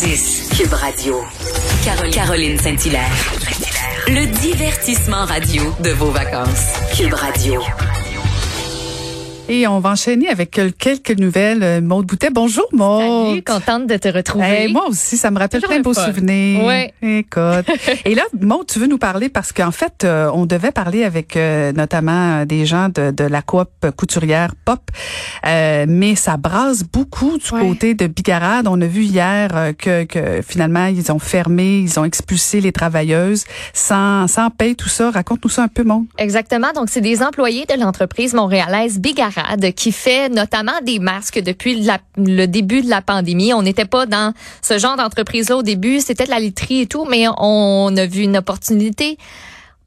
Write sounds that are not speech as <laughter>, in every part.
10. Cube Radio. Caroline, Caroline Saint-Hilaire. Le divertissement radio de vos vacances. Cube Radio. Et on va enchaîner avec quelques nouvelles. Euh, Maude Boutet, bonjour Maude. Salut, contente de te retrouver. moi aussi, ça me rappelle plein de beaux souvenirs. Ouais. Écoute. <laughs> Et là, Maude, tu veux nous parler parce qu'en fait, euh, on devait parler avec euh, notamment des gens de, de, la coop couturière Pop, mais ça brasse beaucoup du côté de Bigarade. On a vu hier que, que, finalement, ils ont fermé, ils ont expulsé les travailleuses sans, sans paye, tout ça. Raconte-nous ça un peu, Maude. Exactement. Donc, c'est des employés de l'entreprise montréalaise Bigarade qui fait notamment des masques depuis le début de la pandémie. On n'était pas dans ce genre d'entreprise-là au début, c'était de la literie et tout, mais on a vu une opportunité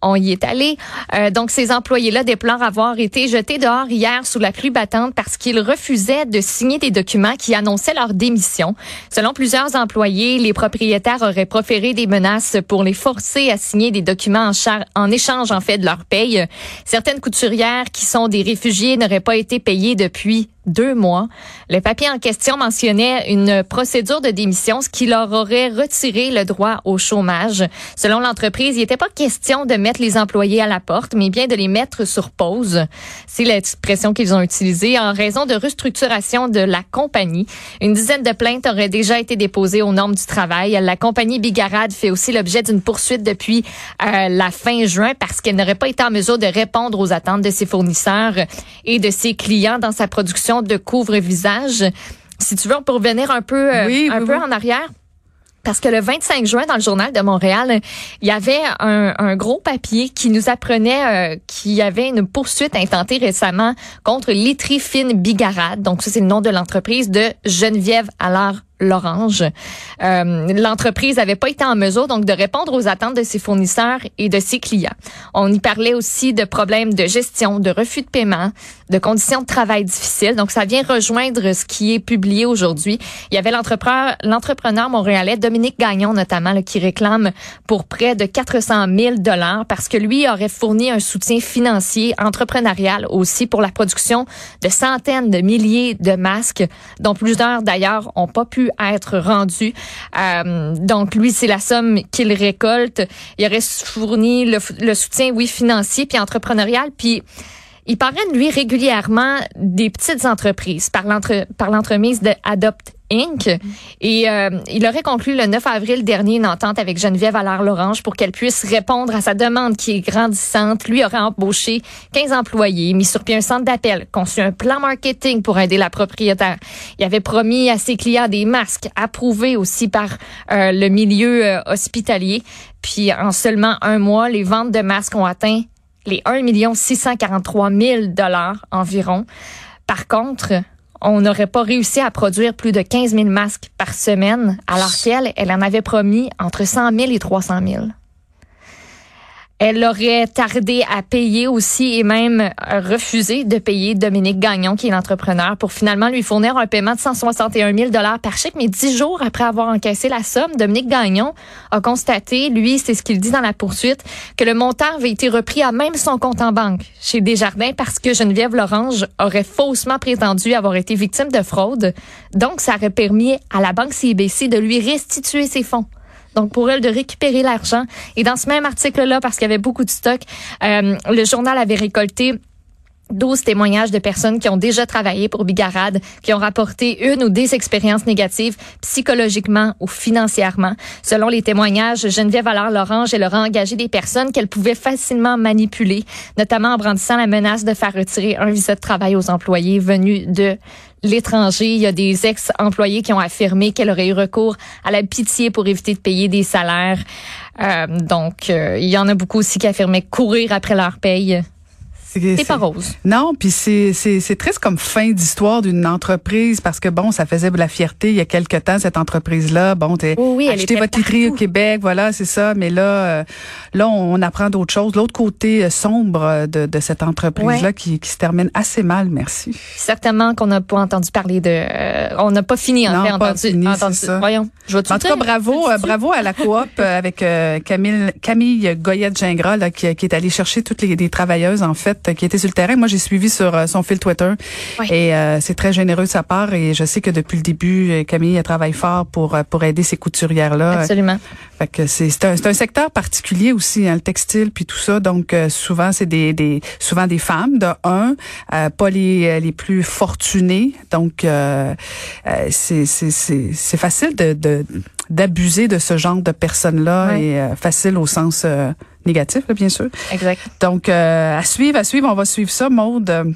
on y est allé. Euh, donc, ces employés-là déplorent avoir été jetés dehors hier sous la pluie battante parce qu'ils refusaient de signer des documents qui annonçaient leur démission. Selon plusieurs employés, les propriétaires auraient proféré des menaces pour les forcer à signer des documents en, en échange, en fait, de leur paye. Certaines couturières qui sont des réfugiés n'auraient pas été payées depuis deux mois. Le papier en question mentionnait une procédure de démission, ce qui leur aurait retiré le droit au chômage. Selon l'entreprise, il n'était pas question de mettre les employés à la porte, mais bien de les mettre sur pause. C'est l'expression qu'ils ont utilisée en raison de restructuration de la compagnie. Une dizaine de plaintes auraient déjà été déposées aux normes du travail. La compagnie Bigarade fait aussi l'objet d'une poursuite depuis euh, la fin juin parce qu'elle n'aurait pas été en mesure de répondre aux attentes de ses fournisseurs et de ses clients dans sa production de couvre-visage. Si tu veux, on peut revenir un peu, euh, un peu en arrière. Parce que le 25 juin, dans le journal de Montréal, il y avait un, gros papier qui nous apprenait euh, qu'il y avait une poursuite intentée récemment contre Litrifine Bigarade. Donc, ça, c'est le nom de l'entreprise de Geneviève Allard l'orange. Euh, L'entreprise n'avait pas été en mesure donc de répondre aux attentes de ses fournisseurs et de ses clients. On y parlait aussi de problèmes de gestion, de refus de paiement, de conditions de travail difficiles. Donc ça vient rejoindre ce qui est publié aujourd'hui. Il y avait l'entrepreneur, l'entrepreneur montréalais Dominique Gagnon notamment qui réclame pour près de 400 000 dollars parce que lui aurait fourni un soutien financier entrepreneurial aussi pour la production de centaines de milliers de masques dont plusieurs d'ailleurs ont pas pu être rendu. Euh, donc, lui, c'est la somme qu'il récolte. Il aurait fourni le, soutien, oui, financier, puis entrepreneurial, puis il parraine, lui, régulièrement des petites entreprises par l'entremise de Adopt Inc. Et euh, il aurait conclu le 9 avril dernier une entente avec Geneviève Allard-Lorange pour qu'elle puisse répondre à sa demande qui est grandissante. Lui aurait embauché 15 employés, mis sur pied un centre d'appel, conçu un plan marketing pour aider la propriétaire. Il avait promis à ses clients des masques approuvés aussi par euh, le milieu euh, hospitalier. Puis en seulement un mois, les ventes de masques ont atteint les 1 643 000 dollars environ. Par contre, on n'aurait pas réussi à produire plus de 15 000 masques par semaine, alors qu'elle, elle en avait promis entre 100 000 et 300 000. Elle aurait tardé à payer aussi et même refusé de payer Dominique Gagnon, qui est l'entrepreneur, pour finalement lui fournir un paiement de 161 000 par chèque. Mais dix jours après avoir encaissé la somme, Dominique Gagnon a constaté, lui, c'est ce qu'il dit dans la poursuite, que le montant avait été repris à même son compte en banque chez Desjardins parce que Geneviève Lorange aurait faussement prétendu avoir été victime de fraude. Donc, ça aurait permis à la banque CIBC de lui restituer ses fonds donc pour elle de récupérer l'argent. Et dans ce même article-là, parce qu'il y avait beaucoup de stock, euh, le journal avait récolté 12 témoignages de personnes qui ont déjà travaillé pour Bigarade, qui ont rapporté une ou des expériences négatives psychologiquement ou financièrement. Selon les témoignages, Geneviève Allard-Lorange, elle aurait engagé des personnes qu'elle pouvait facilement manipuler, notamment en brandissant la menace de faire retirer un visa de travail aux employés venus de l'étranger. Il y a des ex-employés qui ont affirmé qu'elle aurait eu recours à la pitié pour éviter de payer des salaires. Euh, donc, euh, il y en a beaucoup aussi qui affirmaient courir après leur paye c'est pas rose. Non, puis c'est c'est triste comme fin d'histoire d'une entreprise parce que bon, ça faisait de la fierté il y a quelque temps cette entreprise là. Bon, t'es oui, acheté votre literie au Québec, voilà, c'est ça. Mais là, euh, là, on apprend d'autres choses. L'autre côté euh, sombre de, de cette entreprise là qui, qui se termine assez mal. Merci. Certainement qu'on n'a pas entendu parler de. Euh, on n'a pas fini en non, fait. Pas entendu, fini, entendu. Ça. Voyons. Je en tout cas, bravo, bravo à la coop avec Camille Camille Goyette Gingras là qui, qui est allée chercher toutes les, les travailleuses en fait qui était sur le terrain. Moi, j'ai suivi sur euh, son fil Twitter Oui. et euh, c'est très généreux de sa part. Et je sais que depuis le début, euh, Camille elle travaille fort pour euh, pour aider ces couturières là. Absolument. Fait que c'est c'est un, un secteur particulier aussi, hein, le textile puis tout ça. Donc euh, souvent c'est des, des souvent des femmes de un, euh, pas les les plus fortunées. Donc euh, euh, c'est c'est c'est c'est facile de de d'abuser de ce genre de personnes là Ouais. et euh, facile au sens euh, négatif là, bien sûr. Exact. Donc euh, à suivre, à suivre, on va suivre ça, Maude.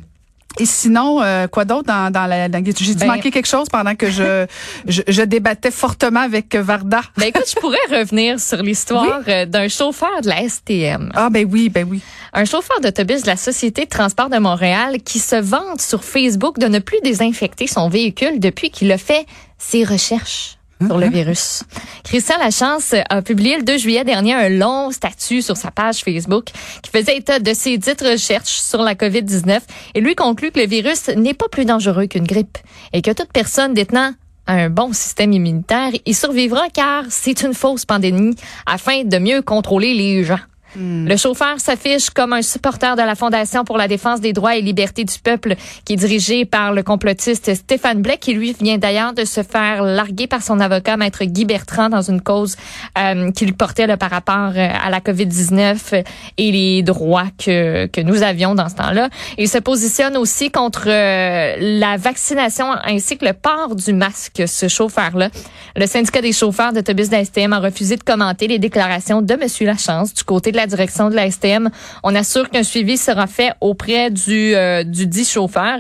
Et sinon, euh, quoi d'autre dans, dans la... dans- J'ai dû Ben- manquer quelque chose pendant que je, <laughs> je, je débattais fortement avec Varda? Ben écoute, je pourrais revenir sur l'histoire euh, d'un chauffeur de la STM. Ah ben oui, ben oui. Un chauffeur d'autobus de la Société de transport de Montréal qui se vante sur Facebook de ne plus désinfecter son véhicule depuis qu'il a fait ses recherches sur le virus. Christian Lachance a publié le 2 juillet dernier un long statut sur sa page Facebook qui faisait état de ses dites recherches sur la COVID-19 et lui conclut que le virus n'est pas plus dangereux qu'une grippe et que toute personne détenant un bon système immunitaire y survivra car c'est une fausse pandémie afin de mieux contrôler les gens. Le chauffeur s'affiche comme un supporter de la Fondation pour la défense des droits et libertés du peuple, qui est dirigée par le complotiste Stéphane Blais, qui lui vient d'ailleurs de se faire larguer par son avocat, maître Guy Bertrand, dans une cause euh, qu'il portait là, par rapport euh, à la COVID-19 et les droits que, que nous avions dans ce temps-là. Il se positionne aussi contre euh, la vaccination ainsi que le port du masque, ce chauffeur-là. Le syndicat des chauffeurs d'autobus de la STM a refusé de commenter les déclarations de M. Lachance du côté de la direction de la STM. On assure qu'un suivi sera fait auprès du, euh, du dit chauffeur.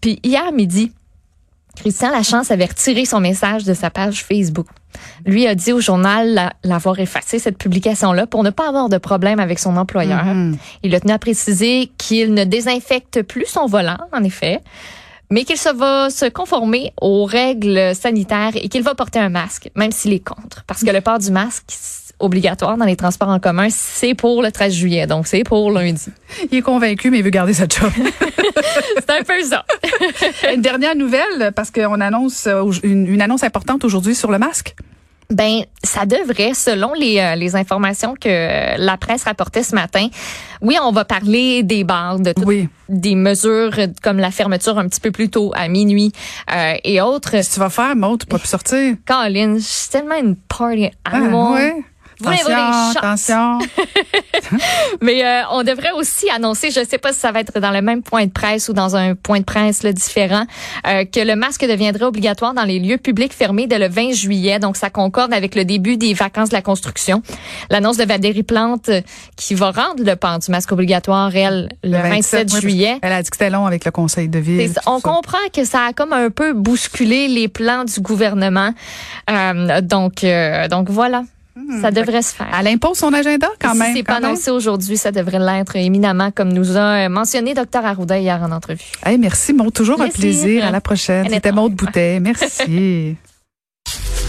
Puis hier midi, Christian Lachance avait retiré son message de sa page Facebook. Lui a dit au journal la- l'avoir effacé cette publication-là pour ne pas avoir de problème avec son employeur. Il a tenu à préciser qu'il ne désinfecte plus son volant, en effet, mais qu'il se va se conformer aux règles sanitaires et qu'il va porter un masque, même s'il est contre. Parce que le port du masque obligatoire dans les transports en commun, c'est pour le 13 juillet, donc c'est pour lundi. Il est convaincu, mais il veut garder sa job. <laughs> C'est un peu ça. <laughs> Une dernière nouvelle, parce qu'on annonce euh, une, une annonce importante aujourd'hui sur le masque. Ben, ça devrait, selon les, euh, les informations que euh, la presse rapportait ce matin. Oui, on va parler des bars, de toutes Oui. des mesures comme la fermeture un petit peu plus tôt, à minuit euh, et autres. Qu'est-ce que tu vas faire, Maud? Tu pourras plus sortir? Colin, je suis tellement une party Ah, animal. ouais? Des Attention, attention. <laughs> Mais euh, on devrait aussi annoncer, je ne sais pas si ça va être dans le même point de presse ou dans un point de presse là, différent, euh, que le masque deviendrait obligatoire dans les lieux publics fermés dès le 20 juillet. Donc, ça concorde avec le début des vacances de la construction. L'annonce de Valérie Plante euh, qui va rendre le port du masque obligatoire, elle, le, 27, oui, juillet. Elle a dit que c'était long avec le conseil de ville. On ça. comprend que ça a comme un peu bousculé les plans du gouvernement. Euh, donc, euh, donc voilà, ça devrait se faire. Elle impose son agenda quand si même. c'est pas annoncé aujourd'hui, ça devrait l'être éminemment, comme nous a mentionné Dr Arruda hier en entrevue. Hey, merci, Maud. Toujours un Plaisir. À la prochaine. C'était Maud Boutet. Merci. <laughs>